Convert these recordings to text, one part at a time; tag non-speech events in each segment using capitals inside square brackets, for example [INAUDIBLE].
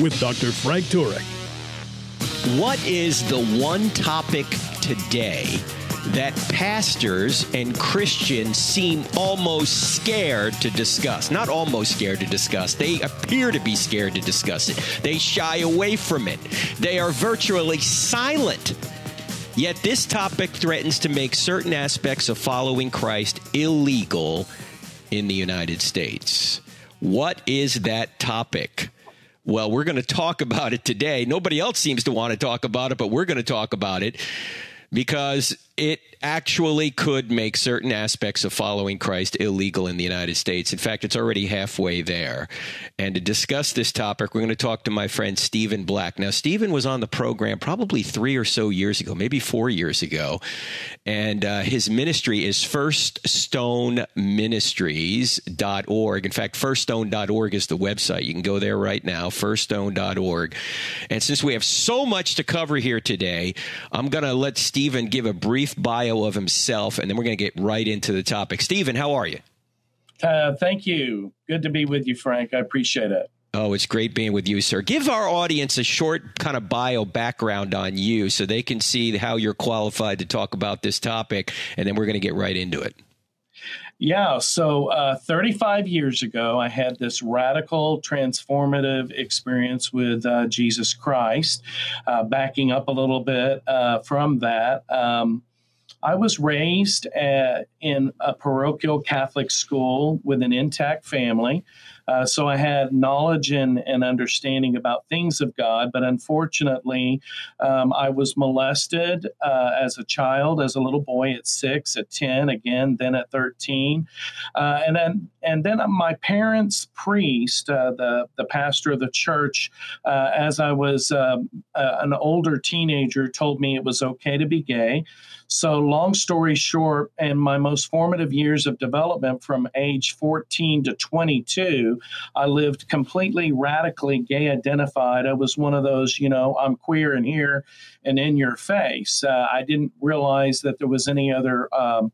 with Dr. Frank Turek. What is the one topic today that pastors and Christians seem almost scared to discuss? Not almost scared to discuss, they appear to be scared to discuss it. They shy away from it, they are virtually silent. Yet this topic threatens to make certain aspects of following Christ illegal in the United States. What is that topic? Well, we're going to talk about it today. Nobody else seems to want to talk about it, but we're going to talk about it because it actually could make certain aspects of following Christ illegal in the United States. In fact, it's already halfway there. And to discuss this topic, we're going to talk to my friend Stephen Black. Now, Stephen was on the program probably three or so years ago, maybe four years ago. And uh, his ministry is firststoneministries.org. In fact, firststone.org is the website. You can go there right now, firststone.org. And since we have so much to cover here today, I'm going to let Stephen give a brief bio of himself, and then we're going to get right into the topic. Stephen, how are you? Uh, thank you. Good to be with you, Frank. I appreciate it. Oh, it's great being with you, sir. Give our audience a short kind of bio background on you so they can see how you're qualified to talk about this topic, and then we're going to get right into it. Yeah, so uh, 35 years ago, I had this radical, transformative experience with uh, Jesus Christ. Uh, backing up a little bit uh, from that, um, I was raised at, in a parochial Catholic school with an intact family. Uh, so I had knowledge and, and understanding about things of God, but unfortunately, um, I was molested uh, as a child, as a little boy at six, at 10, again, then at 13. Uh, and then and then my parents' priest, uh, the, the pastor of the church, uh, as I was um, an older teenager, told me it was okay to be gay. So, long story short, in my most formative years of development from age 14 to 22, I lived completely radically gay identified. I was one of those, you know, I'm queer and here and in your face. Uh, I didn't realize that there was any other. Um,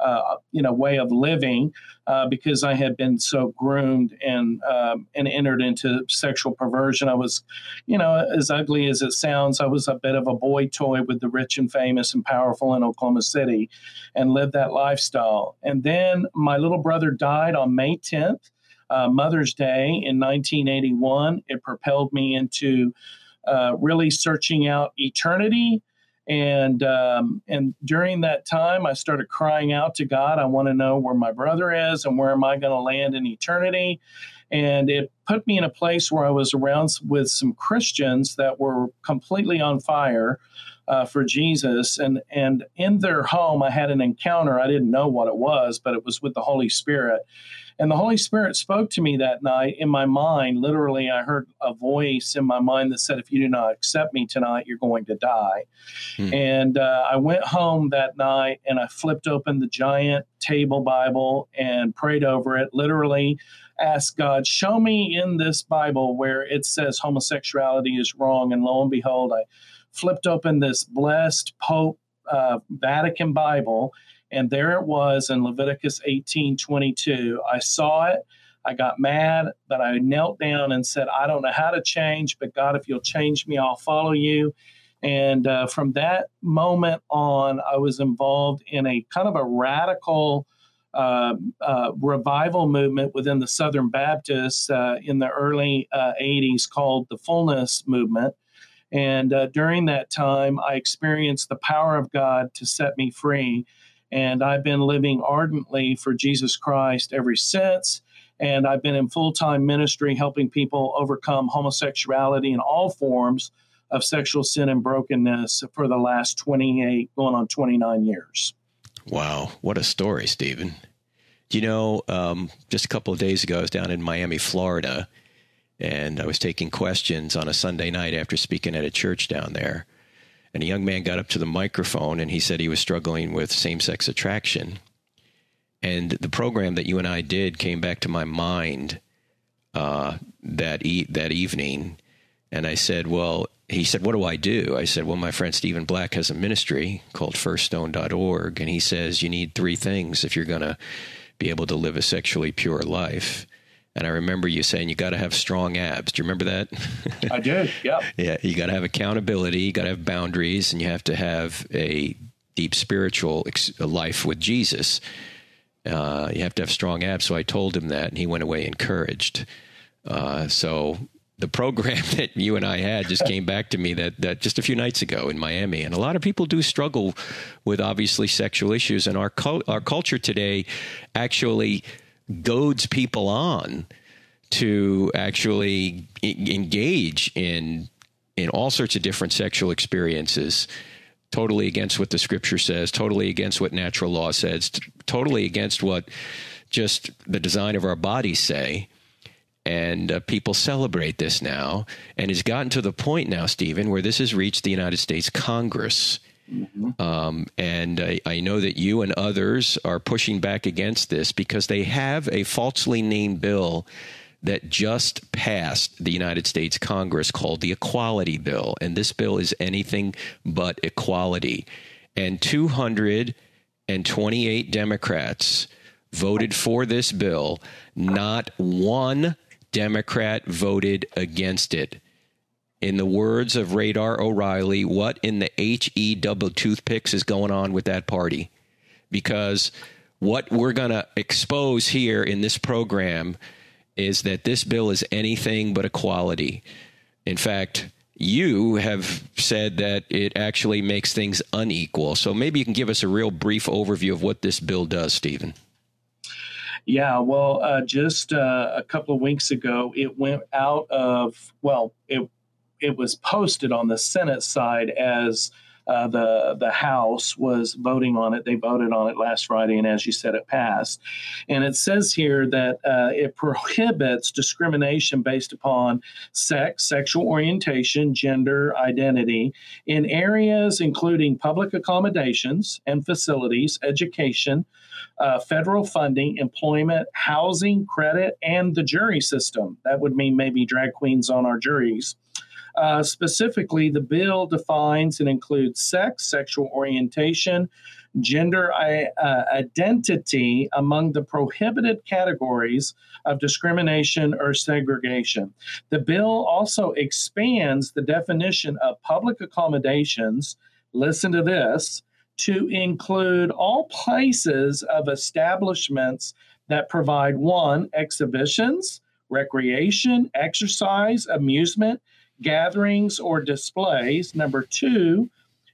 uh, you know way of living uh, because I had been so groomed and um, and entered into sexual perversion. I was, you know, as ugly as it sounds, I was a bit of a boy toy with the rich and famous and powerful in Oklahoma City, and lived that lifestyle. And then my little brother died on May 10th, uh, Mother's Day in 1981. It propelled me into uh, really searching out eternity and um, and during that time, I started crying out to God. I want to know where my brother is and where am I going to land in eternity. And it put me in a place where I was around with some Christians that were completely on fire uh, for Jesus. And and in their home, I had an encounter. I didn't know what it was, but it was with the Holy Spirit. And the Holy Spirit spoke to me that night in my mind. Literally, I heard a voice in my mind that said, If you do not accept me tonight, you're going to die. Hmm. And uh, I went home that night and I flipped open the giant table Bible and prayed over it. Literally, asked God, Show me in this Bible where it says homosexuality is wrong. And lo and behold, I flipped open this blessed Pope uh, Vatican Bible and there it was in Leviticus 18 22. I saw it. I got mad, but I knelt down and said, I don't know how to change, but God, if you'll change me, I'll follow you. And uh, from that moment on, I was involved in a kind of a radical uh, uh, revival movement within the Southern Baptists uh, in the early 80s uh, called the Fullness Movement. And uh, during that time, I experienced the power of God to set me free. And I've been living ardently for Jesus Christ ever since. And I've been in full time ministry helping people overcome homosexuality in all forms of sexual sin and brokenness for the last 28, going on 29 years. Wow. What a story, Stephen. Do you know, um, just a couple of days ago, I was down in Miami, Florida, and I was taking questions on a Sunday night after speaking at a church down there. And a young man got up to the microphone and he said he was struggling with same sex attraction. And the program that you and I did came back to my mind uh, that e- that evening, and I said, "Well," he said, "What do I do?" I said, "Well, my friend Stephen Black has a ministry called FirstStone.org, and he says you need three things if you're going to be able to live a sexually pure life." And I remember you saying you got to have strong abs. Do you remember that? I did. Yeah. [LAUGHS] yeah. You got to have accountability. You got to have boundaries, and you have to have a deep spiritual ex- life with Jesus. Uh, you have to have strong abs. So I told him that, and he went away encouraged. Uh, so the program [LAUGHS] that you and I had just came back to me that, that just a few nights ago in Miami, and a lot of people do struggle with obviously sexual issues, and our our culture today actually goads people on to actually engage in in all sorts of different sexual experiences totally against what the scripture says, totally against what natural law says, t- totally against what just the design of our bodies say. And uh, people celebrate this now. And it's gotten to the point now, Stephen, where this has reached the United States Congress. Mm-hmm. Um, and I, I, know that you and others are pushing back against this because they have a falsely named bill that just passed the United States Congress called the Equality Bill. And this bill is anything but equality. And 228 Democrats voted for this bill. Not one Democrat voted against it. In the words of Radar O'Reilly, what in the HE double toothpicks is going on with that party? Because what we're going to expose here in this program is that this bill is anything but equality. In fact, you have said that it actually makes things unequal. So maybe you can give us a real brief overview of what this bill does, Stephen. Yeah, well, uh, just uh, a couple of weeks ago, it went out of, well, it, it was posted on the Senate side as uh, the the House was voting on it. They voted on it last Friday, and as you said, it passed. And it says here that uh, it prohibits discrimination based upon sex, sexual orientation, gender identity in areas including public accommodations and facilities, education. Uh, federal funding, employment, housing, credit, and the jury system. That would mean maybe drag queens on our juries. Uh, specifically, the bill defines and includes sex, sexual orientation, gender uh, identity among the prohibited categories of discrimination or segregation. The bill also expands the definition of public accommodations. Listen to this to include all places of establishments that provide one, exhibitions, recreation, exercise, amusement, gatherings or displays. Number two,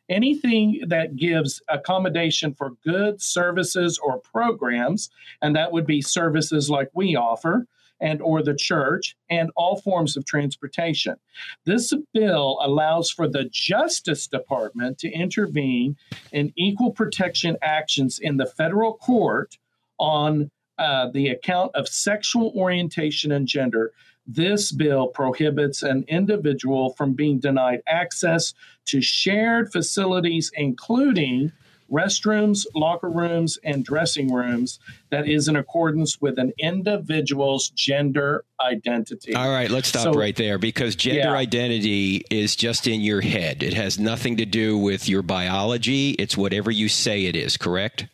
anything that gives accommodation for goods, services, or programs, and that would be services like we offer and or the church and all forms of transportation. This bill allows for the Justice Department to intervene in equal protection actions in the federal court on uh, the account of sexual orientation and gender this bill prohibits an individual from being denied access to shared facilities, including restrooms, locker rooms, and dressing rooms that is in accordance with an individual's gender identity. All right, let's stop so, right there because gender yeah. identity is just in your head. It has nothing to do with your biology. It's whatever you say it is, correct?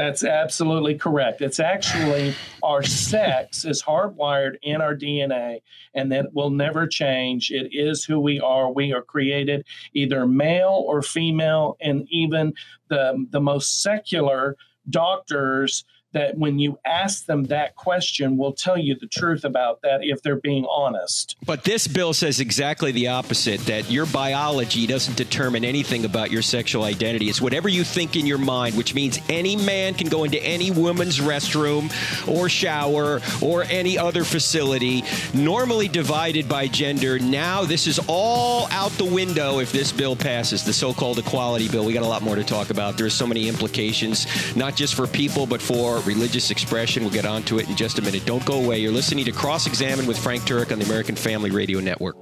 That's absolutely correct. It's actually our sex is hardwired in our DNA and that will never change. It is who we are. We are created either male or female, and even the, the most secular doctors that when you ask them that question will tell you the truth about that if they're being honest. But this bill says exactly the opposite that your biology doesn't determine anything about your sexual identity. It's whatever you think in your mind, which means any man can go into any woman's restroom or shower or any other facility, normally divided by gender. Now, this is all out the window if this bill passes, the so called equality bill. We got a lot more to talk about. There's so many implications, not just for people, but for religious expression. We'll get onto it in just a minute. Don't go away. You're listening to Cross Examine with Frank Turek on the American Family Radio Network.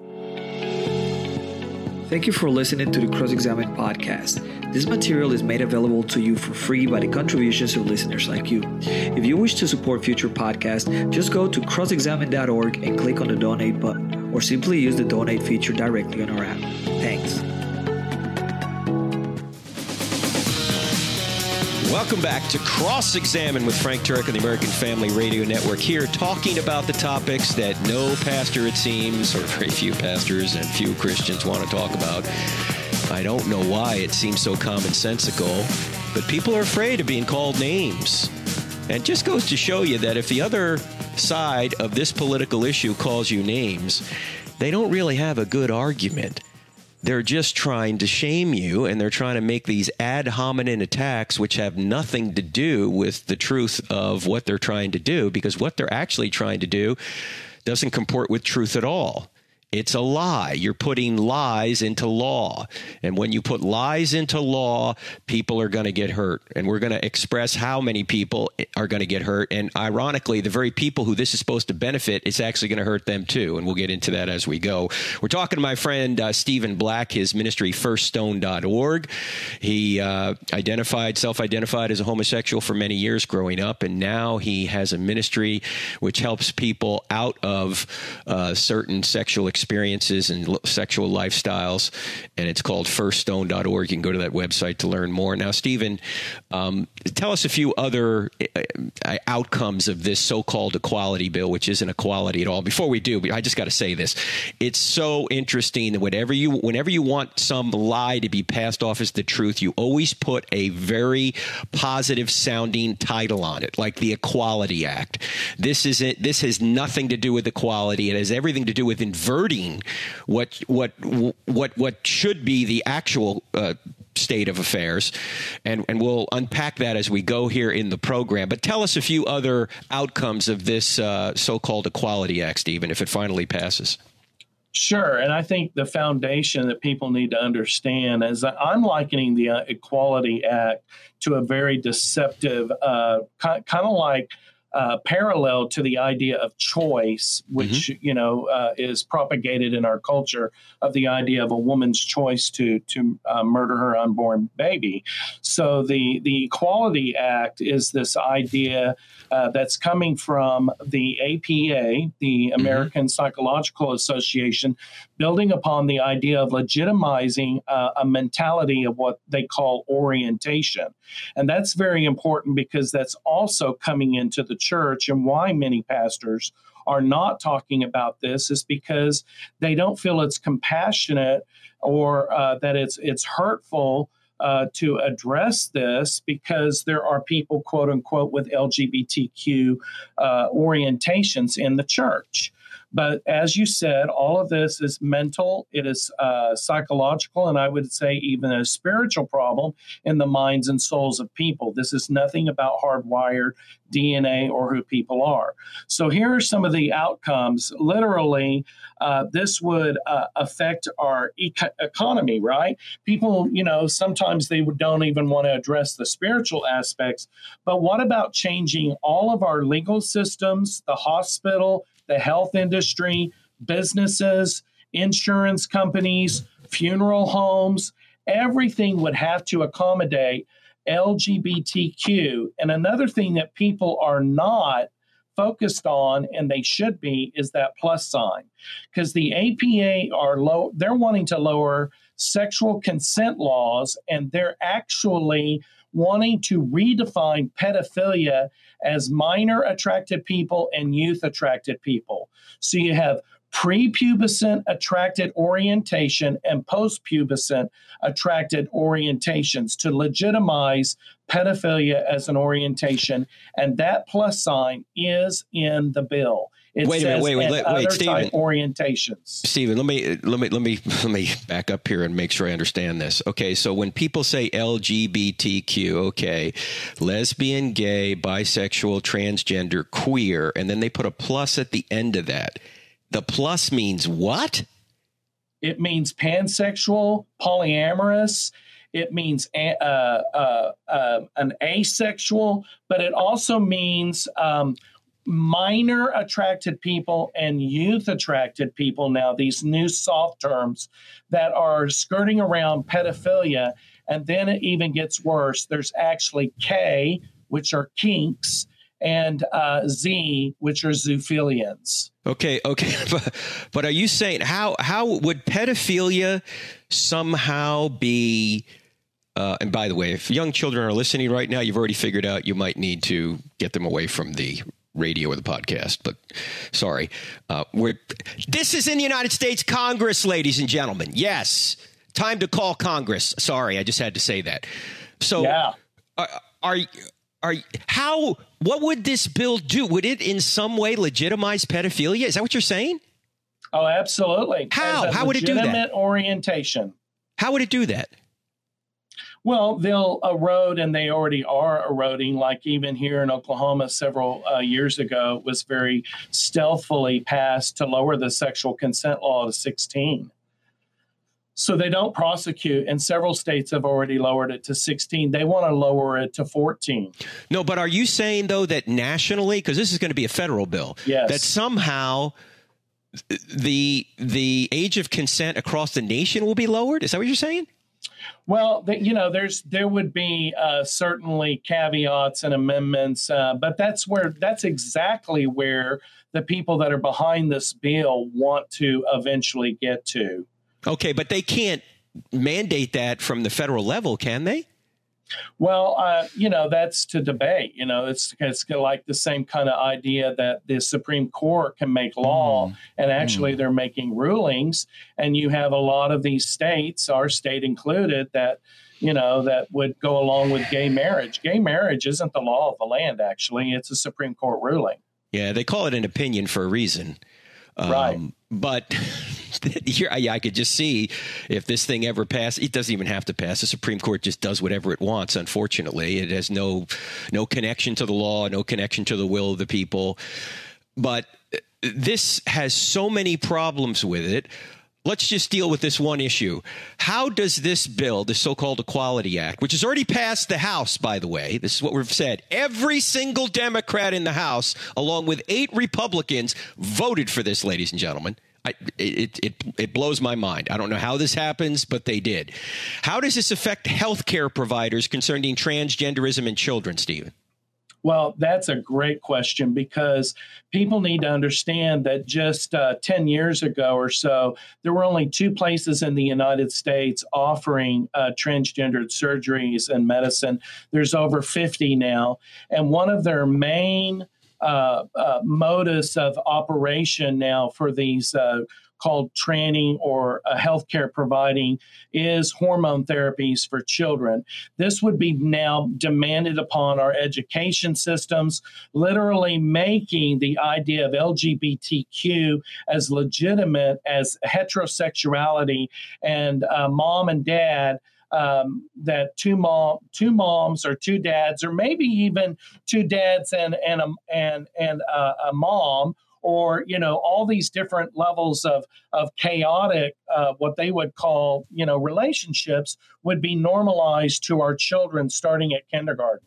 Thank you for listening to the Cross Examine podcast. This material is made available to you for free by the contributions of listeners like you. If you wish to support future podcasts, just go to crossexamine.org and click on the donate button, or simply use the donate feature directly on our app. Thanks. Welcome back to Cross Examine with Frank Turek on the American Family Radio Network. Here, talking about the topics that no pastor, it seems, or very few pastors and few Christians want to talk about. I don't know why it seems so commonsensical, but people are afraid of being called names. And just goes to show you that if the other side of this political issue calls you names, they don't really have a good argument. They're just trying to shame you and they're trying to make these ad hominem attacks, which have nothing to do with the truth of what they're trying to do, because what they're actually trying to do doesn't comport with truth at all. It's a lie. You're putting lies into law. And when you put lies into law, people are going to get hurt. And we're going to express how many people are going to get hurt. And ironically, the very people who this is supposed to benefit, it's actually going to hurt them too. And we'll get into that as we go. We're talking to my friend uh, Stephen Black, his ministry, firststone.org. He uh, identified, self identified as a homosexual for many years growing up. And now he has a ministry which helps people out of uh, certain sexual experiences and sexual lifestyles. And it's called firststone.org. You can go to that website to learn more. Now, Stephen, um, tell us a few other uh, uh, outcomes of this so called equality bill, which isn't equality at all. Before we do, I just got to say this. It's so interesting that whenever you, whenever you want some lie to be passed off as the truth, you always put a very positive sounding title on it, like the Equality Act. This is it. This has nothing to do with equality. It has everything to do with inverting what what what what should be the actual uh, state of affairs, and and we'll unpack that as we go here in the program. But tell us a few other outcomes of this uh, so-called Equality Act, Stephen, if it finally passes. Sure, and I think the foundation that people need to understand is that I'm likening the uh, Equality Act to a very deceptive, uh, kind of like uh, parallel to the idea of choice, which mm-hmm. you know uh, is propagated in our culture, of the idea of a woman's choice to to uh, murder her unborn baby. So the the Equality Act is this idea uh, that's coming from the APA, the mm-hmm. American mm-hmm. Psychological Association, building upon the idea of legitimizing uh, a mentality of what they call orientation. And that's very important because that's also coming into the church and why many pastors are not talking about this is because they don't feel it's compassionate or uh, that it's it's hurtful uh, to address this because there are people, quote unquote, with LGBTQ uh, orientations in the church. But as you said, all of this is mental, it is uh, psychological, and I would say even a spiritual problem in the minds and souls of people. This is nothing about hardwired DNA or who people are. So here are some of the outcomes. Literally, uh, this would uh, affect our eco- economy, right? People, you know, sometimes they don't even want to address the spiritual aspects. But what about changing all of our legal systems, the hospital, the health industry, businesses, insurance companies, funeral homes, everything would have to accommodate LGBTQ. And another thing that people are not focused on and they should be is that plus sign because the APA are low they're wanting to lower sexual consent laws and they're actually wanting to redefine pedophilia as minor attracted people and youth attracted people. So you have prepubescent attracted orientation and postpubescent attracted orientations to legitimize pedophilia as an orientation. And that plus sign is in the bill. It wait a minute, wait, wait, wait, wait Stephen. Orientations. Stephen, let me let me let me let me back up here and make sure I understand this. Okay, so when people say LGBTQ, okay, lesbian, gay, bisexual, transgender, queer, and then they put a plus at the end of that. The plus means what? It means pansexual, polyamorous. it means a, uh, uh, uh, an asexual, but it also means um, minor attracted people and youth attracted people now, these new soft terms that are skirting around pedophilia. And then it even gets worse. There's actually K, which are kinks, and uh, Z, which are zoophilians. Okay, okay, [LAUGHS] but, but are you saying how how would pedophilia somehow be? Uh, and by the way, if young children are listening right now, you've already figured out you might need to get them away from the radio or the podcast. But sorry, uh, we're this is in the United States Congress, ladies and gentlemen. Yes, time to call Congress. Sorry, I just had to say that. So, yeah. are, are are how what would this bill do? Would it in some way legitimize pedophilia? Is that what you're saying? Oh, absolutely. How? How would it do that? Orientation. How would it do that? Well, they'll erode, and they already are eroding. Like even here in Oklahoma, several uh, years ago, was very stealthily passed to lower the sexual consent law to 16. So they don't prosecute, and several states have already lowered it to 16. They want to lower it to 14. No, but are you saying though that nationally, because this is going to be a federal bill, yes. that somehow the the age of consent across the nation will be lowered? Is that what you're saying? Well, the, you know, there's there would be uh, certainly caveats and amendments, uh, but that's where that's exactly where the people that are behind this bill want to eventually get to. Okay, but they can't mandate that from the federal level, can they? Well, uh, you know, that's to debate. You know, it's it's like the same kind of idea that the Supreme Court can make law, mm. and actually mm. they're making rulings. And you have a lot of these states, our state included, that you know that would go along with gay marriage. Gay marriage isn't the law of the land. Actually, it's a Supreme Court ruling. Yeah, they call it an opinion for a reason. Um, right. But [LAUGHS] here, I, I, could just see if this thing ever passed. It doesn't even have to pass. The Supreme Court just does whatever it wants. Unfortunately, it has no no connection to the law, no connection to the will of the people. But this has so many problems with it. Let's just deal with this one issue. How does this bill, the so called Equality Act, which has already passed the House, by the way, this is what we've said every single Democrat in the House, along with eight Republicans, voted for this, ladies and gentlemen. I, it, it, it blows my mind. I don't know how this happens, but they did. How does this affect healthcare providers concerning transgenderism in children, Stephen? Well, that's a great question because people need to understand that just uh, 10 years ago or so, there were only two places in the United States offering uh, transgendered surgeries and medicine. There's over 50 now. And one of their main uh, uh modus of operation now for these uh, called tranning or a healthcare providing is hormone therapies for children. This would be now demanded upon our education systems, literally making the idea of LGBTQ as legitimate as heterosexuality and uh, mom and dad. Um, that two mom, two moms, or two dads, or maybe even two dads and and a, and and a, a mom, or you know all these different levels of of chaotic uh, what they would call you know relationships would be normalized to our children starting at kindergarten.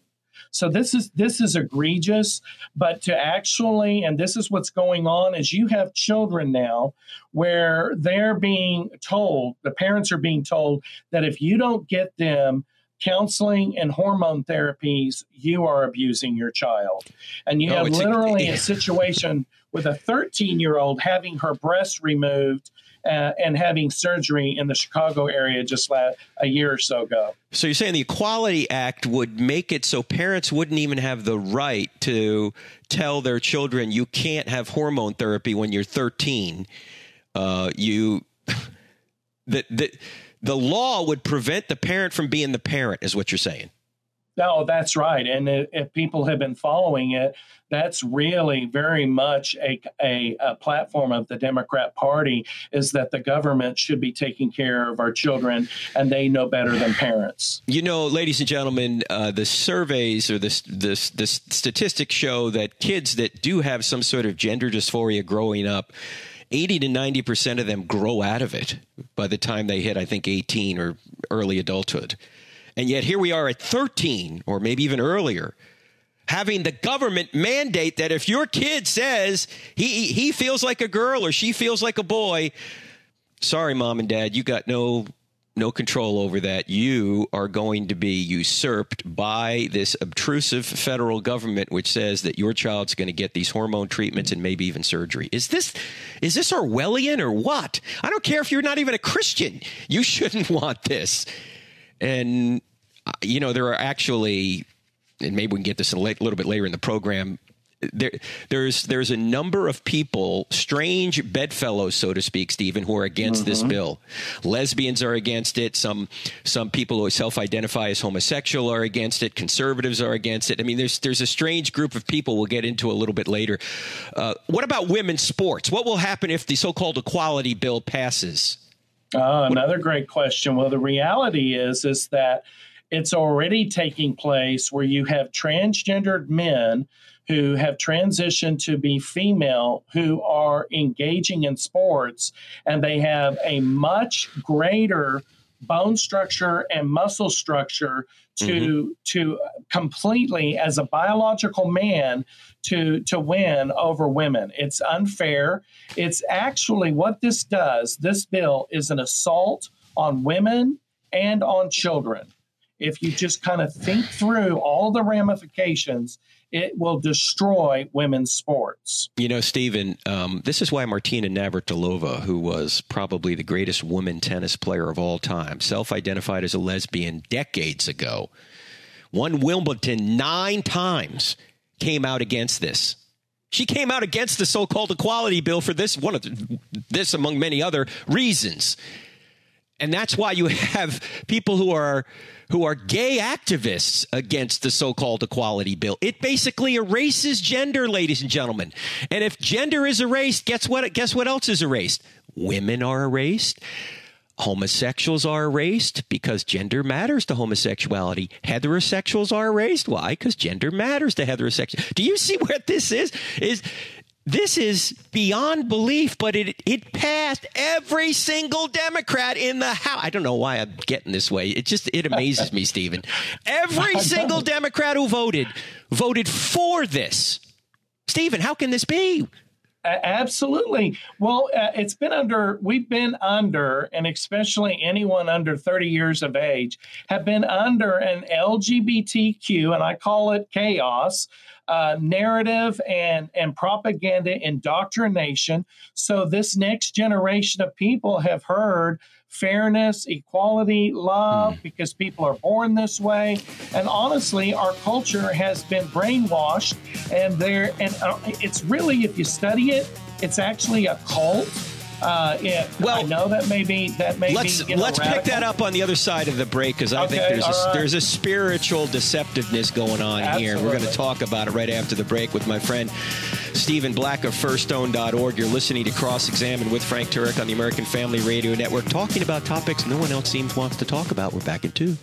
So this is this is egregious but to actually and this is what's going on is you have children now where they're being told the parents are being told that if you don't get them counseling and hormone therapies, you are abusing your child. And you have literally a, [LAUGHS] a situation with a 13 year old having her breast removed uh, and having surgery in the Chicago area just a year or so ago. So you're saying the Equality Act would make it so parents wouldn't even have the right to tell their children you can't have hormone therapy when you're 13. Uh, you that [LAUGHS] the, the law would prevent the parent from being the parent, is what you're saying. No, that's right. And if people have been following it, that's really very much a, a, a, platform of the Democrat Party is that the government should be taking care of our children and they know better than parents. You know, ladies and gentlemen, uh, the surveys or the, the, the statistics show that kids that do have some sort of gender dysphoria growing up, 80 to 90% of them grow out of it by the time they hit, I think, 18 or early adulthood. And yet here we are at 13 or maybe even earlier having the government mandate that if your kid says he he feels like a girl or she feels like a boy, sorry mom and dad, you got no no control over that. You are going to be usurped by this obtrusive federal government, which says that your child's going to get these hormone treatments and maybe even surgery. Is this is this Orwellian or what? I don't care if you're not even a Christian. You [LAUGHS] shouldn't want this. And uh, you know there are actually, and maybe we can get this a little bit later in the program there, there's there's a number of people, strange bedfellows, so to speak, Stephen, who are against mm-hmm. this bill. Lesbians are against it. Some some people who self-identify as homosexual are against it. Conservatives are against it. I mean, there's there's a strange group of people we'll get into a little bit later. Uh, what about women's sports? What will happen if the so-called equality bill passes? Uh, another great question. Well, the reality is is that it's already taking place where you have transgendered men who have transitioned to be female who are engaging in sports and they have a much greater bone structure and muscle structure to mm-hmm. to completely as a biological man to to win over women. It's unfair. It's actually what this does this bill is an assault on women and on children. If you just kind of think through all the ramifications it will destroy women's sports. You know, Stephen, um, this is why Martina Navratilova, who was probably the greatest woman tennis player of all time, self identified as a lesbian decades ago, won Wimbledon nine times, came out against this. She came out against the so called equality bill for this, one of the, this among many other reasons. And that's why you [LAUGHS] have people who are who are gay activists against the so-called equality bill. It basically erases gender, ladies and gentlemen. And if gender is erased, guess what guess what else is erased? Women are erased. Homosexuals are erased because gender matters to homosexuality. Heterosexuals are erased. Why? Because gender matters to heterosexual. Do you see what this is? Is this is beyond belief, but it it passed every single Democrat in the House. I don't know why I'm getting this way. It just it amazes me, Stephen. Every [LAUGHS] single Democrat who voted voted for this. Stephen, how can this be? Absolutely. Well, uh, it's been under, we've been under, and especially anyone under 30 years of age, have been under an LGBTQ, and I call it chaos, uh, narrative and, and propaganda indoctrination. So this next generation of people have heard fairness, equality, love, mm. because people are born this way. And honestly, our culture has been brainwashed, and there, and uh, it's really, if you study it, it's actually a cult uh, yeah, well, I know that maybe that may let's be, let's pick that up on the other side of the break because I okay, think there's a, right. there's a spiritual deceptiveness going on Absolutely. here. We're going to talk about it right after the break with my friend Stephen Black of FirstStone.org. You're listening to Cross Examine with Frank Turek on the American Family Radio Network, talking about topics no one else seems wants to talk about. We're back in two.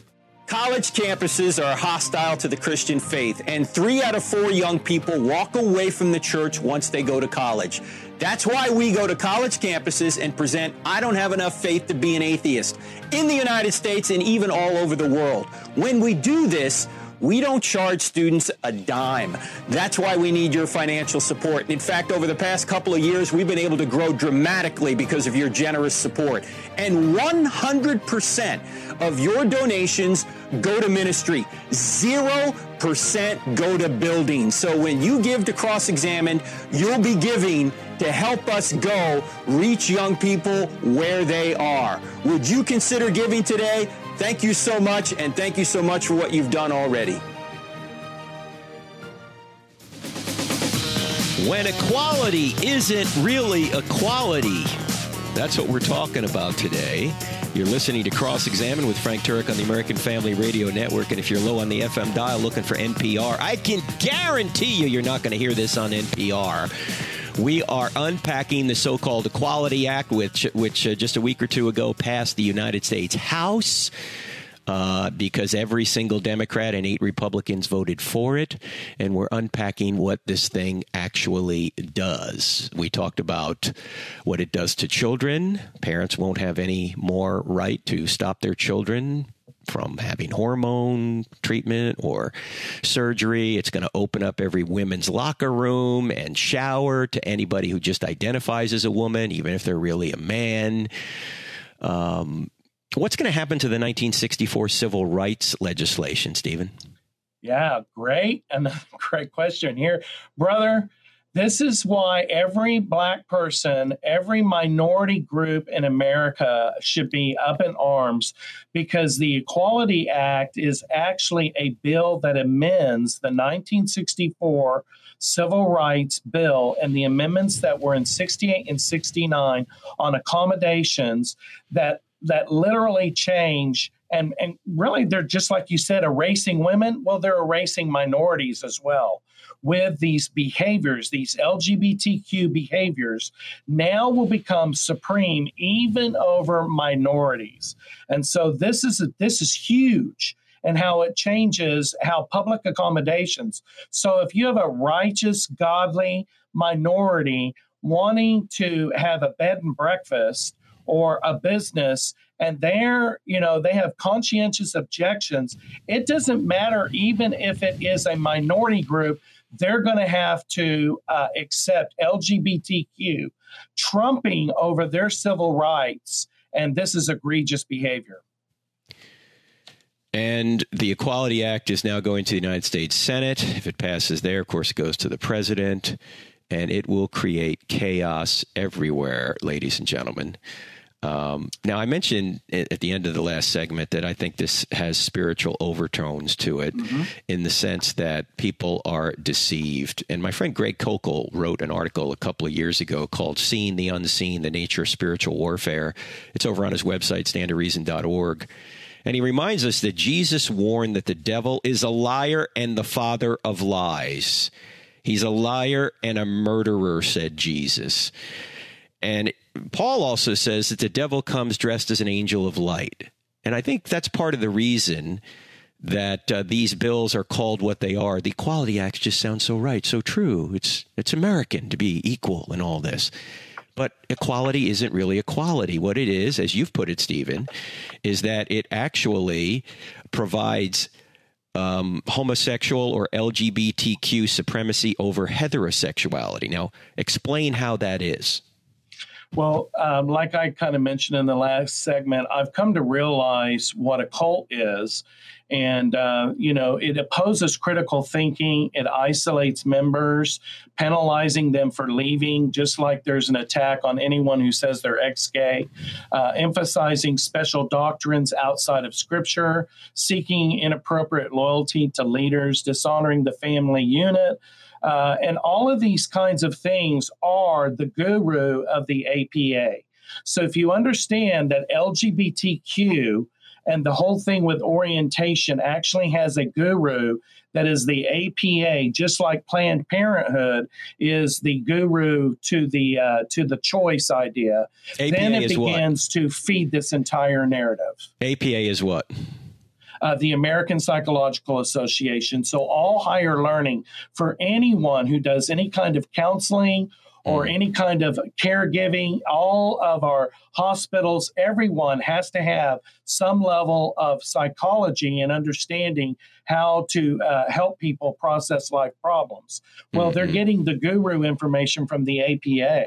College campuses are hostile to the Christian faith, and three out of four young people walk away from the church once they go to college. That's why we go to college campuses and present I Don't Have Enough Faith to Be an Atheist in the United States and even all over the world. When we do this, we don't charge students a dime. That's why we need your financial support. In fact, over the past couple of years, we've been able to grow dramatically because of your generous support. And 100% of your donations go to ministry. 0% go to building. So when you give to Cross Examined, you'll be giving to help us go reach young people where they are. Would you consider giving today? Thank you so much, and thank you so much for what you've done already. When equality isn't really equality, that's what we're talking about today. You're listening to Cross Examine with Frank Turek on the American Family Radio Network. And if you're low on the FM dial looking for NPR, I can guarantee you you're not going to hear this on NPR. We are unpacking the so-called Equality Act, which which uh, just a week or two ago passed the United States House. uh, because every single Democrat and eight Republicans voted for it. And we're unpacking what this thing actually does. We talked about what it does to children. Parents won't have any more right to stop their children from having hormone treatment or surgery. It's going to open up every women's locker room and shower to anybody who just identifies as a woman, even if they're really a man. Um, what's going to happen to the 1964 civil rights legislation, Stephen? Yeah, great. And [LAUGHS] great question here. Brother, this is why every black person, every minority group in America should be up in arms because the Equality Act is actually a bill that amends the 1964 Civil Rights Bill and the amendments that were in 68 and 69 on accommodations that that literally change and and really they're just like you said erasing women. Well they're erasing minorities as well with these behaviors these lgbtq behaviors now will become supreme even over minorities. And so this is a, this is huge and how it changes how public accommodations. So if you have a righteous godly minority wanting to have a bed and breakfast or a business and they're you know they have conscientious objections it doesn't matter even if it is a minority group they're going to have to uh, accept lgbtq trumping over their civil rights and this is egregious behavior and the Equality Act is now going to the United States Senate. If it passes there, of course, it goes to the president, and it will create chaos everywhere, ladies and gentlemen. Um, now, I mentioned at the end of the last segment that I think this has spiritual overtones to it mm-hmm. in the sense that people are deceived. And my friend Greg Koukl wrote an article a couple of years ago called Seeing the Unseen The Nature of Spiritual Warfare. It's over on his website, standtoreason.org. And he reminds us that Jesus warned that the devil is a liar and the father of lies. He's a liar and a murderer, said Jesus. And Paul also says that the devil comes dressed as an angel of light. And I think that's part of the reason that uh, these bills are called what they are. The Equality Act just sounds so right, so true. It's it's American to be equal in all this. But equality isn't really equality. What it is, as you've put it, Stephen, is that it actually provides um, homosexual or LGBTQ supremacy over heterosexuality. Now, explain how that is. Well, um, like I kind of mentioned in the last segment, I've come to realize what a cult is. And, uh, you know, it opposes critical thinking, it isolates members, penalizing them for leaving, just like there's an attack on anyone who says they're ex gay, uh, emphasizing special doctrines outside of Scripture, seeking inappropriate loyalty to leaders, dishonoring the family unit. Uh, and all of these kinds of things are the guru of the APA. So if you understand that LGBTQ and the whole thing with orientation actually has a guru that is the APA, just like Planned Parenthood is the guru to the uh, to the choice idea. APA then it begins what? to feed this entire narrative. APA is what? Uh, the American Psychological Association. So, all higher learning for anyone who does any kind of counseling or mm. any kind of caregiving, all of our hospitals, everyone has to have some level of psychology and understanding how to uh, help people process life problems. Well, mm-hmm. they're getting the guru information from the APA.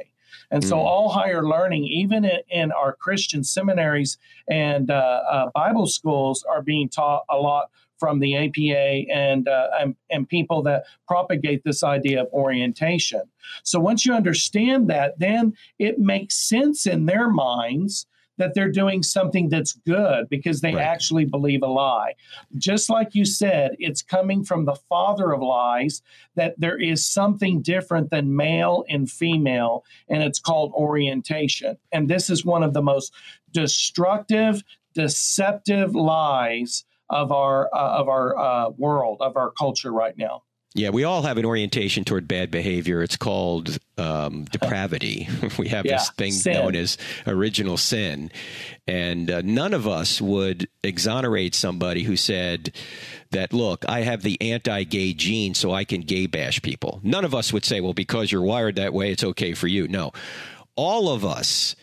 And so, mm. all higher learning, even in, in, our Christian seminaries and uh, uh, Bible schools, are being taught a lot from the APA and, uh, and, and people that propagate this idea of orientation. So once you understand that, then it makes sense in their minds that they're doing something that's good because they right. actually believe a lie. Just like you said, it's coming from the father of lies that there is something different than male and female, and it's called orientation. And this is one of the most destructive, deceptive lies of our uh, of our uh, world of our culture right now. Yeah, we all have an orientation toward bad behavior. It's called um, depravity. [LAUGHS] we have Yeah, this thing sin. known as original sin. And uh, none of us would exonerate somebody who said that, look, I have the anti gay gene, so I can gay bash people. None of us would say, well, because you're wired that way, it's okay for you. No. All of us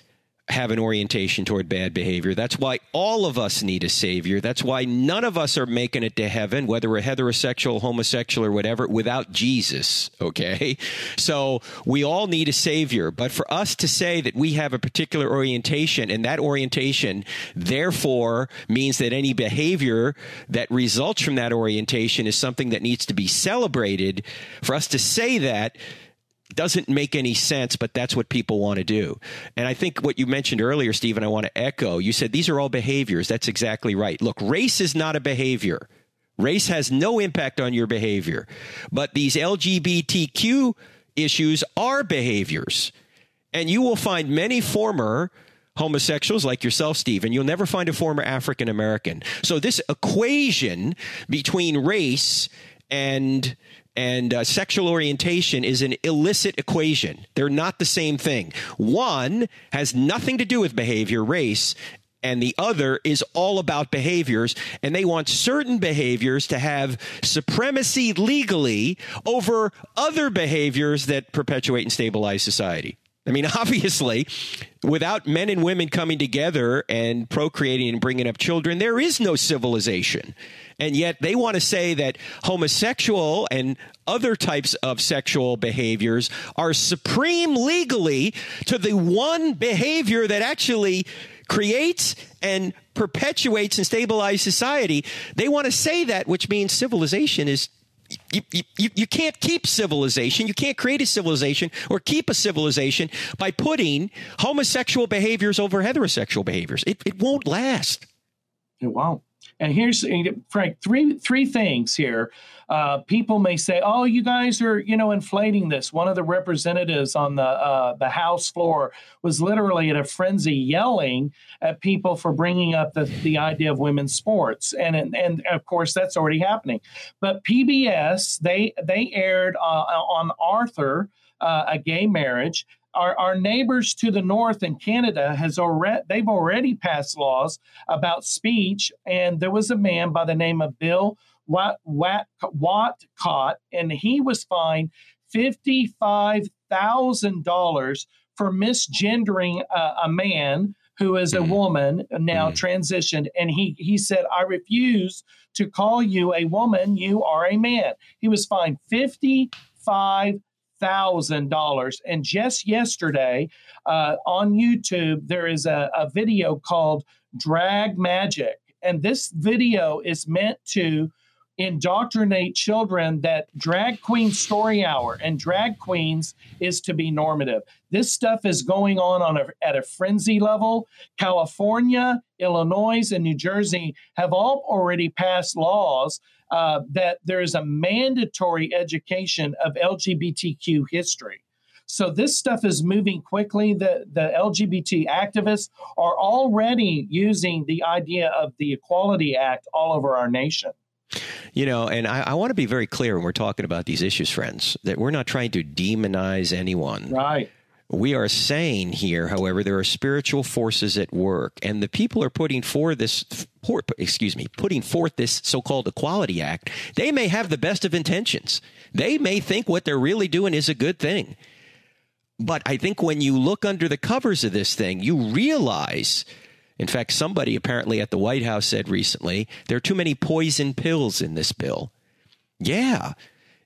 have an orientation toward bad behavior. That's why all of us need a savior. That's why none of us are making it to heaven, whether we're heterosexual, homosexual, or whatever, without Jesus. Okay. So we all need a savior. But for us to say that we have a particular orientation and that orientation therefore means that any behavior that results from that orientation is something that needs to be celebrated, for us to say that doesn't make any sense, but that's what people want to do. And I think what you mentioned earlier, Stephen, I want to echo. You said these are all behaviors. That's exactly right. Look, race is not a behavior. Race has no impact on your behavior. But these LGBTQ issues are behaviors. And you will find many former homosexuals like yourself, Stephen. You'll never find a former African American. So this equation between race and and uh, sexual orientation is an illicit equation. They're not the same thing. One has nothing to do with behavior, race, and the other is all about behaviors. And they want certain behaviors to have supremacy legally over other behaviors that perpetuate and stabilize society. I mean, [LAUGHS] obviously, without men and women coming together and procreating and bringing up children, there is no civilization. And yet they want to say that homosexual and other types of sexual behaviors are supreme legally to the one behavior that actually creates and perpetuates and stabilizes society. They want to say that, which means civilization is you, you, you can't keep civilization. You can't create a civilization or keep a civilization by putting homosexual behaviors over heterosexual behaviors. It, it won't last. It won't. And here's Frank three three things here. Uh, people may say, "Oh, you guys are you know inflating this." One of the representatives on the uh, the House floor was literally in a frenzy, yelling at people for bringing up the, the idea of women's sports, and and, and of course that's already happening. But PBS they they aired uh, on Arthur uh, a gay marriage our, our neighbors to the north in Canada has already they've already passed laws about speech, and there was a man by the name of Bill Wat, Wat, Whatcott, and he was fined fifty five thousand dollars for misgendering a, a, man who is a mm-hmm. woman now mm-hmm. transitioned and he he said i refuse to call you a woman you are a man. He was fined fifty five $1,000. And just yesterday uh, on YouTube, there is a, a video called Drag Magic. And this video is meant to indoctrinate children that drag queen story hour and drag queens is to be normative. This stuff is going on, on a, at a frenzy level. California, Illinois, and New Jersey have all already passed laws uh, that there is a mandatory education of LGBTQ history. So this stuff is moving quickly. The, the LGBT activists are already using the idea of the Equality Act all over our nation. You know, and I, I want to be very clear when we're talking about these issues, friends, that we're not trying to demonize anyone. Right. We are saying here, however, there are spiritual forces at work, and the people are putting forth this, excuse me, putting forth this so-called Equality Act. They may have the best of intentions. They may think what they're really doing is a good thing. But I think when you look under the covers of this thing, you realize. In fact, somebody apparently at the White House said recently there are too many poison pills in this bill. Yeah,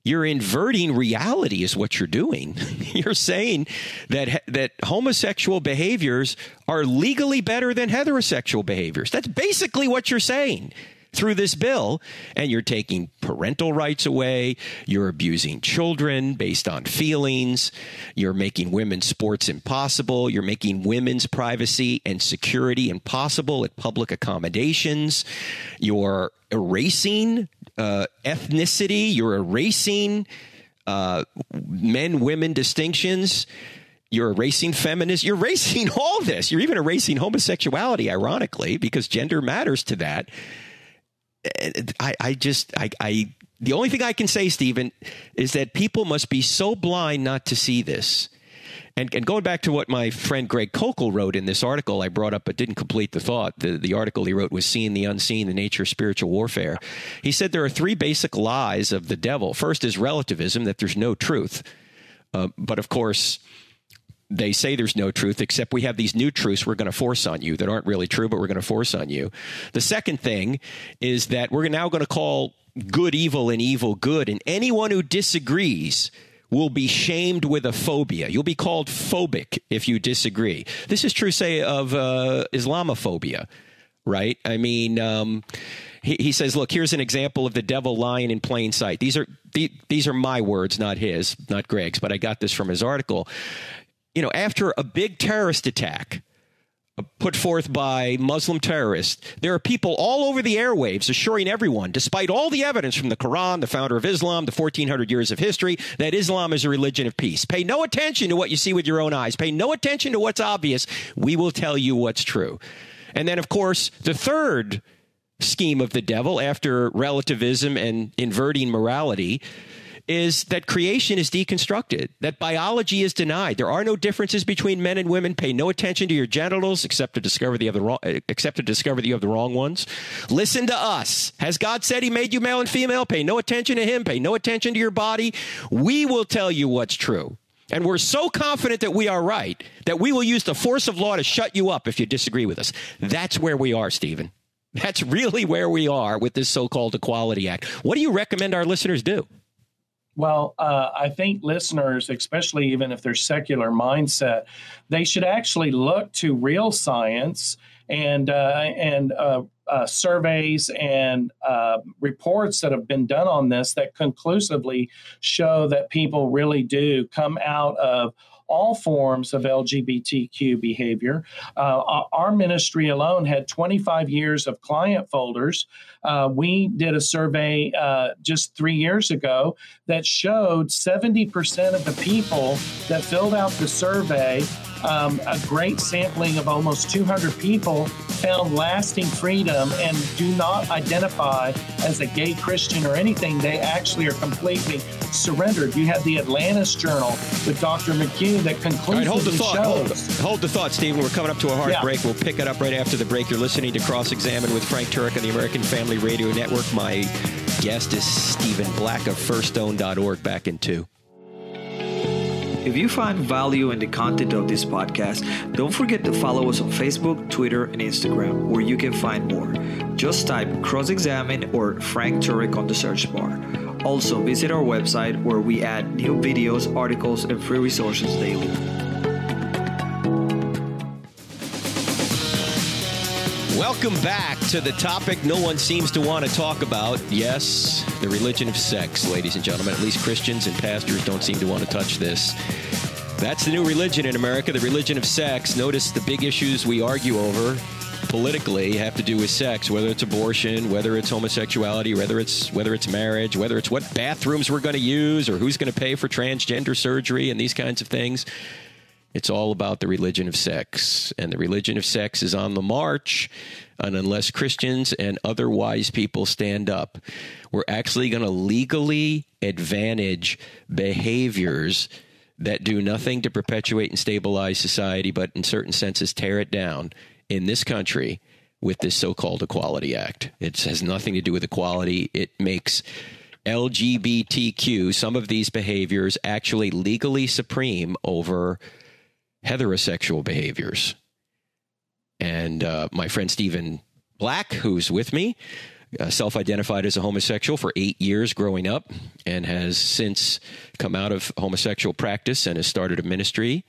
you're inverting reality is what you're doing. [LAUGHS] you're saying that that homosexual behaviors are legally better than heterosexual behaviors. That's basically what you're saying through this bill. And you're taking parental rights away, you're abusing children based on feelings, you're making women's sports impossible, you're making women's privacy and security impossible at public accommodations, you're erasing uh, ethnicity, you're erasing uh, men women distinctions. You're erasing feminists. You're erasing [LAUGHS] all this. You're even erasing homosexuality, ironically, because gender matters to that. I, I just, I, I, the only thing I can say, Stephen, is that people must be so blind not to see this. And, and going back to what my friend Greg Koukl wrote in this article I brought up but didn't complete the thought, the, the article he wrote was Seeing the Unseen, the Nature of Spiritual Warfare. He said there are three basic lies of the devil. First is relativism, that there's no truth. Uh, but of course, they say there's no truth, except we have these new truths we're going to force on you that aren't really true, but we're going to force on you. The second thing is that we're now going to call good evil and evil good, and anyone who disagrees will be shamed with a phobia. You'll be called phobic if you disagree. This is true, say, of uh, Islamophobia, right? I mean, um, he, he, says, "Look, here's an example of the devil lying in plain sight." These are the, these are my words, not his, not Greg's, but I got this from his article. You know, after a big terrorist attack put forth by Muslim terrorists. There are people all over the airwaves assuring everyone, despite all the evidence from the Quran, the founder of Islam, the 1400 years of history, that Islam is a religion of peace. Pay no attention to what you see with your own eyes. Pay no attention to what's obvious. We will tell you what's true. And then, of course, the third scheme of the devil after relativism and inverting morality is that creation is deconstructed, that biology is denied. There are no differences between men and women. Pay no attention to your genitals except to discover the other wrong, except to discover that you have the wrong ones. Listen to us. Has God said He made you male and female? Pay no attention to Him. Pay no attention to your body. We will tell you what's true. And we're so confident that we are right that we will use the force of law to shut you up if you disagree with us. That's where we are, Stephen. That's really where we are with this so called Equality Act. What do you recommend our listeners do? Well, uh, I think listeners, especially even if they're secular mindset, they should actually look to real science and uh, and uh, uh surveys and uh, reports that have been done on this that conclusively show that people really do come out of all forms of LGBTQ behavior. Uh, our ministry alone had 25 years of client folders. Uh, we did a survey uh, just three years ago that showed 70% of the people that filled out the survey um, a great sampling of almost 200 people found lasting freedom and do not identify as a gay Christian or anything. They actually are completely surrendered. You have the Atlantis Journal with Dr. McHugh that conclusively right, hold the thought. Hold the, hold the, thought, Stephen. We're coming up to a hard yeah. break. We'll pick it up right after the break. You're listening to Cross Examine with Frank Turek on the American Family Radio Network. My guest is Stephen Black of firststone.org back in two. If you find value in the content of this podcast, don't forget to follow us on Facebook, Twitter, and Instagram, where you can find more. Just type Cross Examine or Frank Turek on the search bar. Also, visit our website where we add new videos, articles, and free resources daily. Welcome back to the topic no one seems to want to talk about. Yes, the religion of sex, ladies and gentlemen. At least Christians and pastors don't seem to want to touch this. That's the new religion in America, the religion of sex. Notice the big issues we argue over politically have to do with sex, whether it's abortion, whether it's homosexuality, whether it's whether it's marriage, whether it's what bathrooms we're going to use or who's going to pay for transgender surgery and these kinds of things. It's all about the religion of sex. And the religion of sex is on the march. And unless Christians and other wise people stand up, we're actually going to legally advantage behaviors that do nothing to perpetuate and stabilize society, but in certain senses tear it down in this country with this so called Equality Act. It has nothing to do with equality. It makes LGBTQ, some of these behaviors, actually legally supreme over heterosexual behaviors. And uh, my friend Stephen Black, who's with me, uh, self identified as a homosexual for eight years growing up and has since come out of homosexual practice and has started a ministry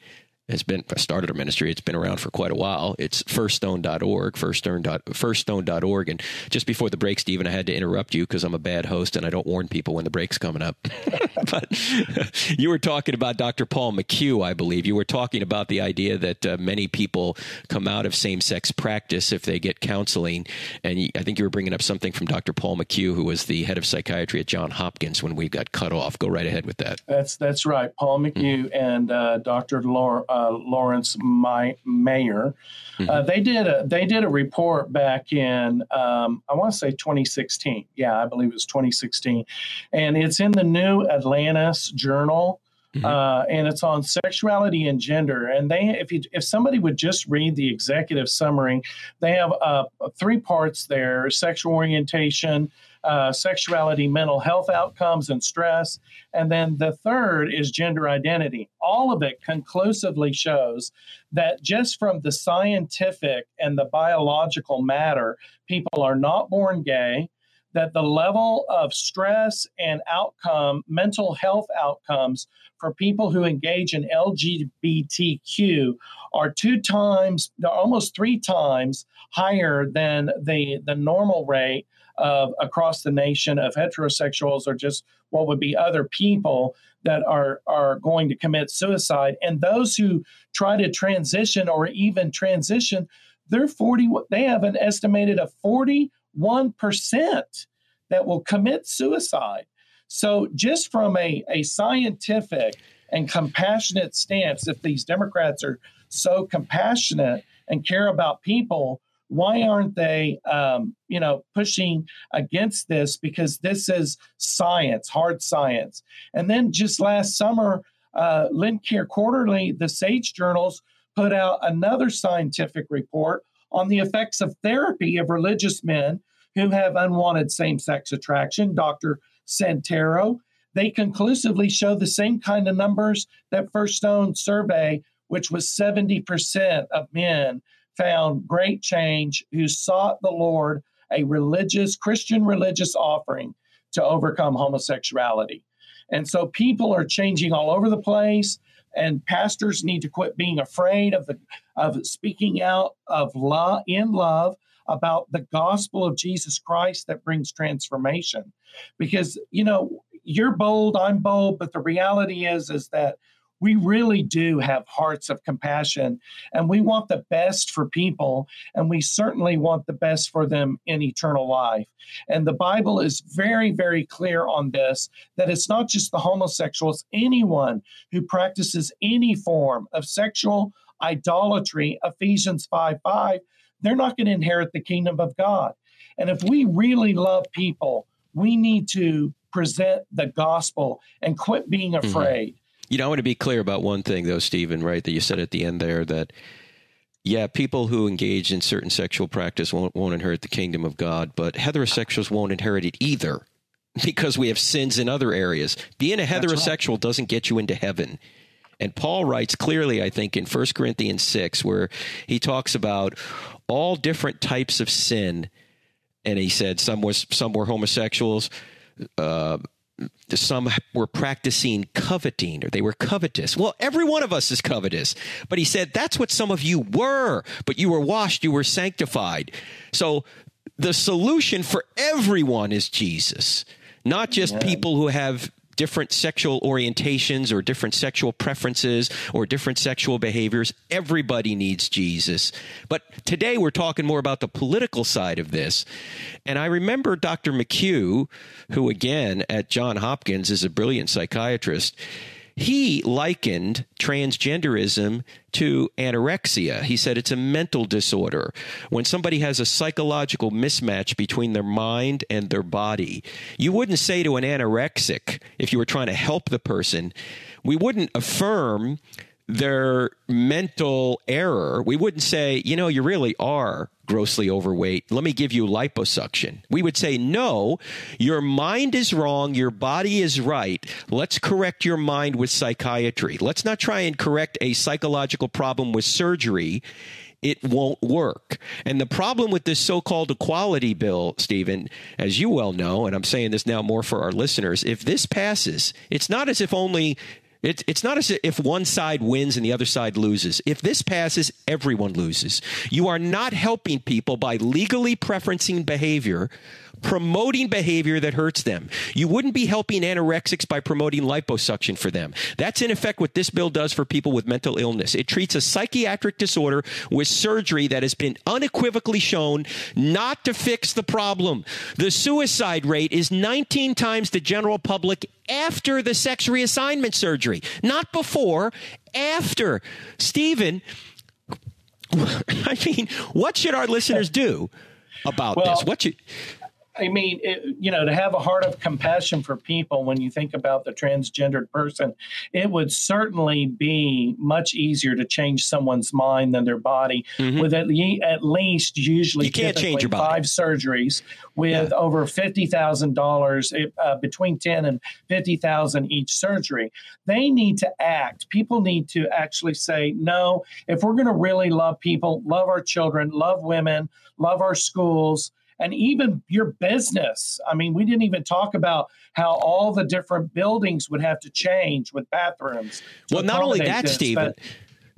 has been started a ministry. It's been around for quite a while. It's firststone.org, firststone, firststone.org. And just before the break, Stephen, I had to interrupt you because I'm a bad host and I don't warn people when the break's coming up. [LAUGHS] but [LAUGHS] you were talking about Dr. Paul McHugh, I believe. You were talking about the idea that uh, many people come out of same sex practice if they get counseling. And I think you were bringing up something from Dr. Paul McHugh, who was the head of psychiatry at John Hopkins when we got cut off. Go right ahead with that. That's, that's right. Paul McHugh mm-hmm. and uh, Dr. Laura uh, Lawrence My- Mayer. Mm-hmm. Uh, they did a they did a report back in um, I want to say 2016. Yeah, I believe it was 2016, and it's in the New Atlantis Journal. Mm-hmm. Uh, and it's on sexuality and gender. And they, if you, if somebody would just read the executive summary, they have uh, three parts there: sexual orientation, uh, sexuality, mental health outcomes, and stress. And then the third is gender identity. All of it conclusively shows that just from the scientific and the biological matter, people are not born gay. That the level of stress and outcome, mental health outcomes for people who engage in LGBTQ are two times, almost three times higher than the, the normal rate of across the nation of heterosexuals or just what would be other people that are are going to commit suicide. And those who try to transition or even transition they're 40 they have an estimated of 41% that will commit suicide. So just from a, a scientific and compassionate stance if these democrats are so compassionate and care about people why aren't they um, you know pushing against this because this is science hard science and then just last summer uh, Linacre Quarterly, the SAGE journals put out another scientific report on the effects of therapy of religious men who have unwanted same sex attraction. Dr. Santero, they conclusively show the same kind of numbers that First Stone survey, which was 70% of men found great change who sought the Lord a religious, Christian religious offering to overcome homosexuality. And so people are changing all over the place, and pastors need to quit being afraid of the of speaking out of love in love about the gospel of Jesus Christ that brings transformation. Because you know, you're bold, I'm bold, but the reality is is that we really do have hearts of compassion and we want the best for people and we certainly want the best for them in eternal life. And the Bible is very, very clear on this that it's not just the homosexuals, anyone who practices any form of sexual idolatry, Ephesians 5 5, they're not going to inherit the kingdom of God. And if we really love people, we need to present the gospel and quit being mm-hmm. afraid. Mm-hmm. You know, I want to be clear about one thing, though, Stephen, right? That you said at the end there that, yeah, people who engage in certain sexual practice won't, won't inherit the kingdom of God, but heterosexuals won't inherit it either [LAUGHS] because we have sins in other areas. Being a heterosexual right. doesn't get you into heaven. And Paul writes clearly, I think, in 1 Corinthians 6, where he talks about all different types of sin. And he said some was some were homosexuals, uh, some were practicing coveting or they were covetous. Well, every one of us is covetous. But he said, that's what some of you were, but you were washed, you were sanctified. So the solution for everyone is Jesus, not just people who have different sexual orientations or different sexual preferences or different sexual behaviors. Everybody needs Jesus. But today we're talking more about the political side of this. And I remember Dr. McHugh, who again at John Hopkins is a brilliant psychiatrist he likened transgenderism to anorexia. He said it's a mental disorder. When somebody has a psychological mismatch between their mind and their body, you wouldn't say to an anorexic, if you were trying to help the person, we wouldn't affirm their mental error. We wouldn't say, you know, you really are grossly overweight. Let me give you liposuction. We would say, no, your mind is wrong. Your body is right. Let's correct your mind with psychiatry. Let's not try and correct a psychological problem with surgery. It won't work. And the problem with this so called equality bill, Stephen, as you well know, and I'm saying this now more for our listeners, if this passes, it's not as if only it's it's not as if one side wins and the other side loses. If this passes, everyone loses. You are not helping people by legally preferencing behavior, promoting behavior that hurts them. You wouldn't be helping anorexics by promoting liposuction for them. That's in effect what this bill does for people with mental illness. It treats a psychiatric disorder with surgery that has been unequivocally shown not to fix the problem. The suicide rate is 19 times the general public after the sex reassignment surgery, not before, after. Stephen, [LAUGHS] I mean, what should our listeners do about well, this? What should I mean, it, you know, to have a heart of compassion for people when you think about the transgendered person, it would certainly be much easier to change someone's mind than their body mm-hmm. with at, le- at, least usually you can't change your body. five surgeries with yeah. over fifty thousand uh, dollars between ten and fifty thousand each surgery. They need to act. People need to actually say no. If we're going to really love people, love our children, love women, love our schools and even your business. I mean, we didn't even talk about how all the different buildings would have to change with bathrooms. Well, not only that, this, Stephen.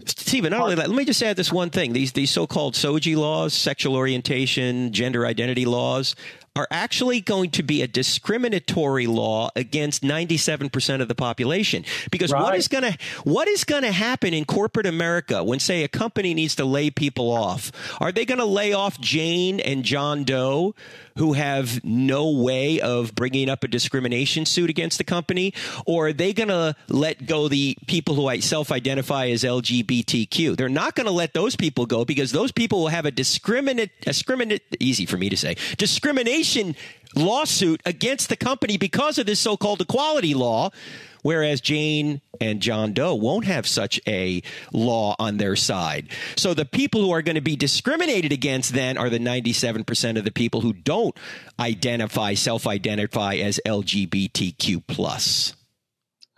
Stephen, not only that, let me just add this one thing. These these so-called SOGI laws, sexual orientation, gender identity laws, are actually going to be a discriminatory law against 97% of the population. Because right. what is going to what is going to happen in corporate America when say a company needs to lay people off? Are they going to lay off Jane and John Doe who have no way of bringing up a discrimination suit against the company? Or are they going to let go the people who self-identify as LGBTQ they're not going to let those people go because those people will have a discriminate discriminate easy for me to say discrimination defamation lawsuit against the company because of this so-called equality law whereas Jane and John Doe won't have such a law on their side. So the people who are going to be discriminated against then are the 97% of the people who don't identify, self-identify as LGBTQ plus.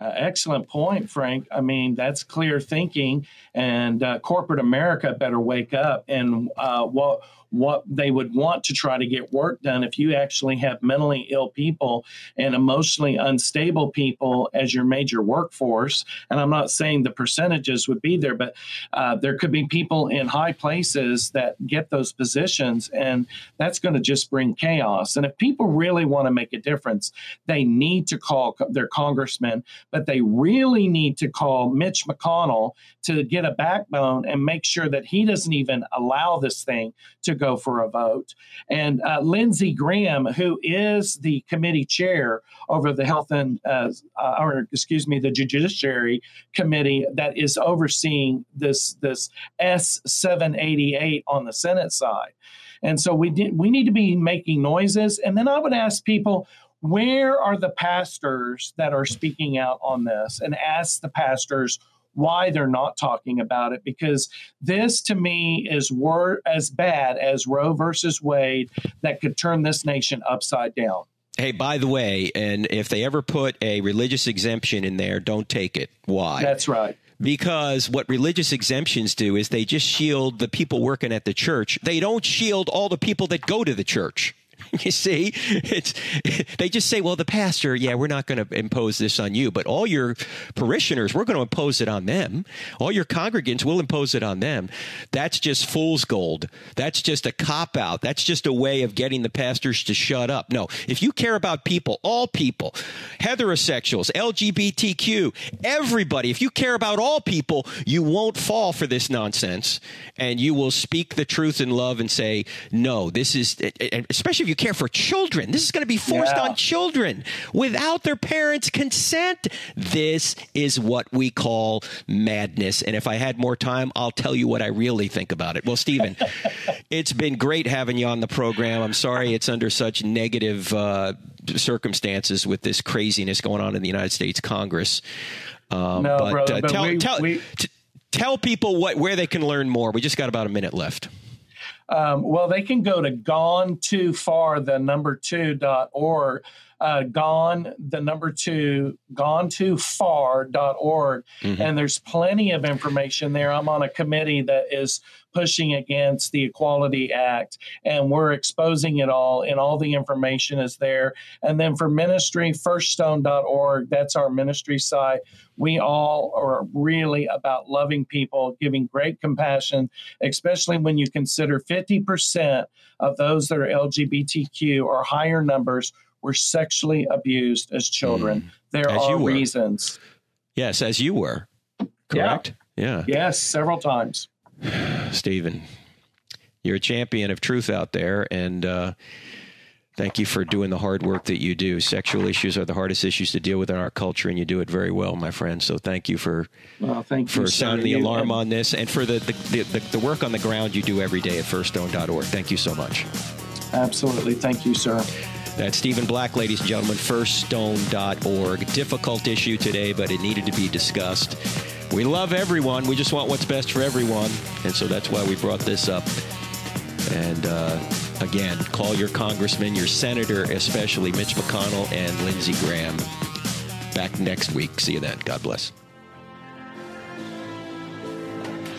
Uh, excellent point, Frank. I mean, that's clear thinking, and uh, corporate America better wake up. And uh, what what they would want to try to get work done if you actually have mentally ill people and emotionally unstable people as your major workforce. And I'm not saying the percentages would be there, but uh, there could be people in high places that get those positions, and that's going to just bring chaos. And if people really want to make a difference, they need to call their congressman, but they really need to call Mitch McConnell to get a backbone and make sure that he doesn't even allow this thing to go for a vote. And uh, Lindsey Graham, who is the committee chair over the health and, uh, uh, or excuse me, the judiciary committee that is overseeing this this S seven eighty eight on the Senate side. And so we did, we need to be making noises. And then I would ask people, where are the pastors that are speaking out on this? And ask the pastors why they're not talking about it because this to me is wor- as bad as Roe versus Wade that could turn this nation upside down. Hey, by the way, and if they ever put a religious exemption in there, don't take it. Why? That's right because what religious exemptions do is they just shield the people working at the church. They don't shield all the people that go to the church. [LAUGHS] you see, it's they just say, well, the pastor, yeah, we're not going to impose this on you, but all your parishioners, we're going to impose it on them. All your congregants, will impose it on them. That's just fool's gold. That's just a cop out. That's just a way of getting the pastors to shut up. No, if you care about people, all people, heterosexuals, LGBTQ, everybody, if you care about all people, you won't fall for this nonsense, and you will speak the truth in love and say, no, this is, especially if you care for children. This is going to be forced yeah. on children without their parents' consent. This is what we call madness. And if I had more time, I'll tell you what I really think about it. Well, Stephen, [LAUGHS] it's been great having you on the program. I'm sorry it's under such negative uh, circumstances with this craziness going on in the United States Congress. Um, no, but, brother, uh, but tell, we, tell, we... t- tell people what where they can learn more. We just got about a minute left. Um, well, they can go to gone too far, the number two dot org, uh, gone, the number two, gone too far.org. Mm-hmm. And there's plenty of information there. I'm on a committee that is pushing against the Equality Act, and we're exposing it all, and all the information is there. And then for ministry, firststone.org, that's our ministry site. We all are really about loving people, giving great compassion, especially when you consider 50% of those that are LGBTQ or higher numbers were sexually abused as children. Mm, there as are reasons. Yes, as you were. Correct? Yeah. yeah. Yes, several times. [SIGHS] Stephen, you're a champion of truth out there, and uh, Thank you for doing the hard work that you do. Sexual issues are the hardest issues to deal with in our culture, and you do it very well, my friend. So thank you for well, thank for you, sounding the alarm on this, and for the the, the the work on the ground you do every day at firststone.org. Thank you so much. Absolutely. Thank you, sir. That's Stephen Black, ladies and gentlemen, firststone.org. Difficult issue today, but it needed to be discussed. We love everyone. We just want what's best for everyone. And so that's why we brought this up. And uh, again, call your congressman, your senator, especially Mitch McConnell and Lindsey Graham. Back next week. See you then. God bless.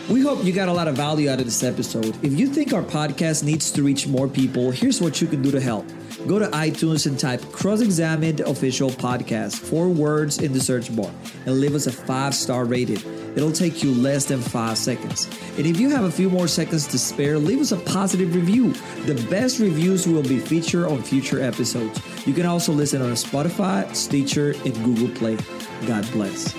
We hope you got a lot of value out of this episode. If you think our podcast needs to reach more people, here's what you can do to help. Go to iTunes and type Cross Examined Official Podcast, four words in the search bar, and leave us a five star rating. It'll take you less than five seconds. And if you have a few more seconds to spare, leave us a positive review. The best reviews will be featured on future episodes. You can also listen on Spotify, Stitcher, and Google Play. God bless.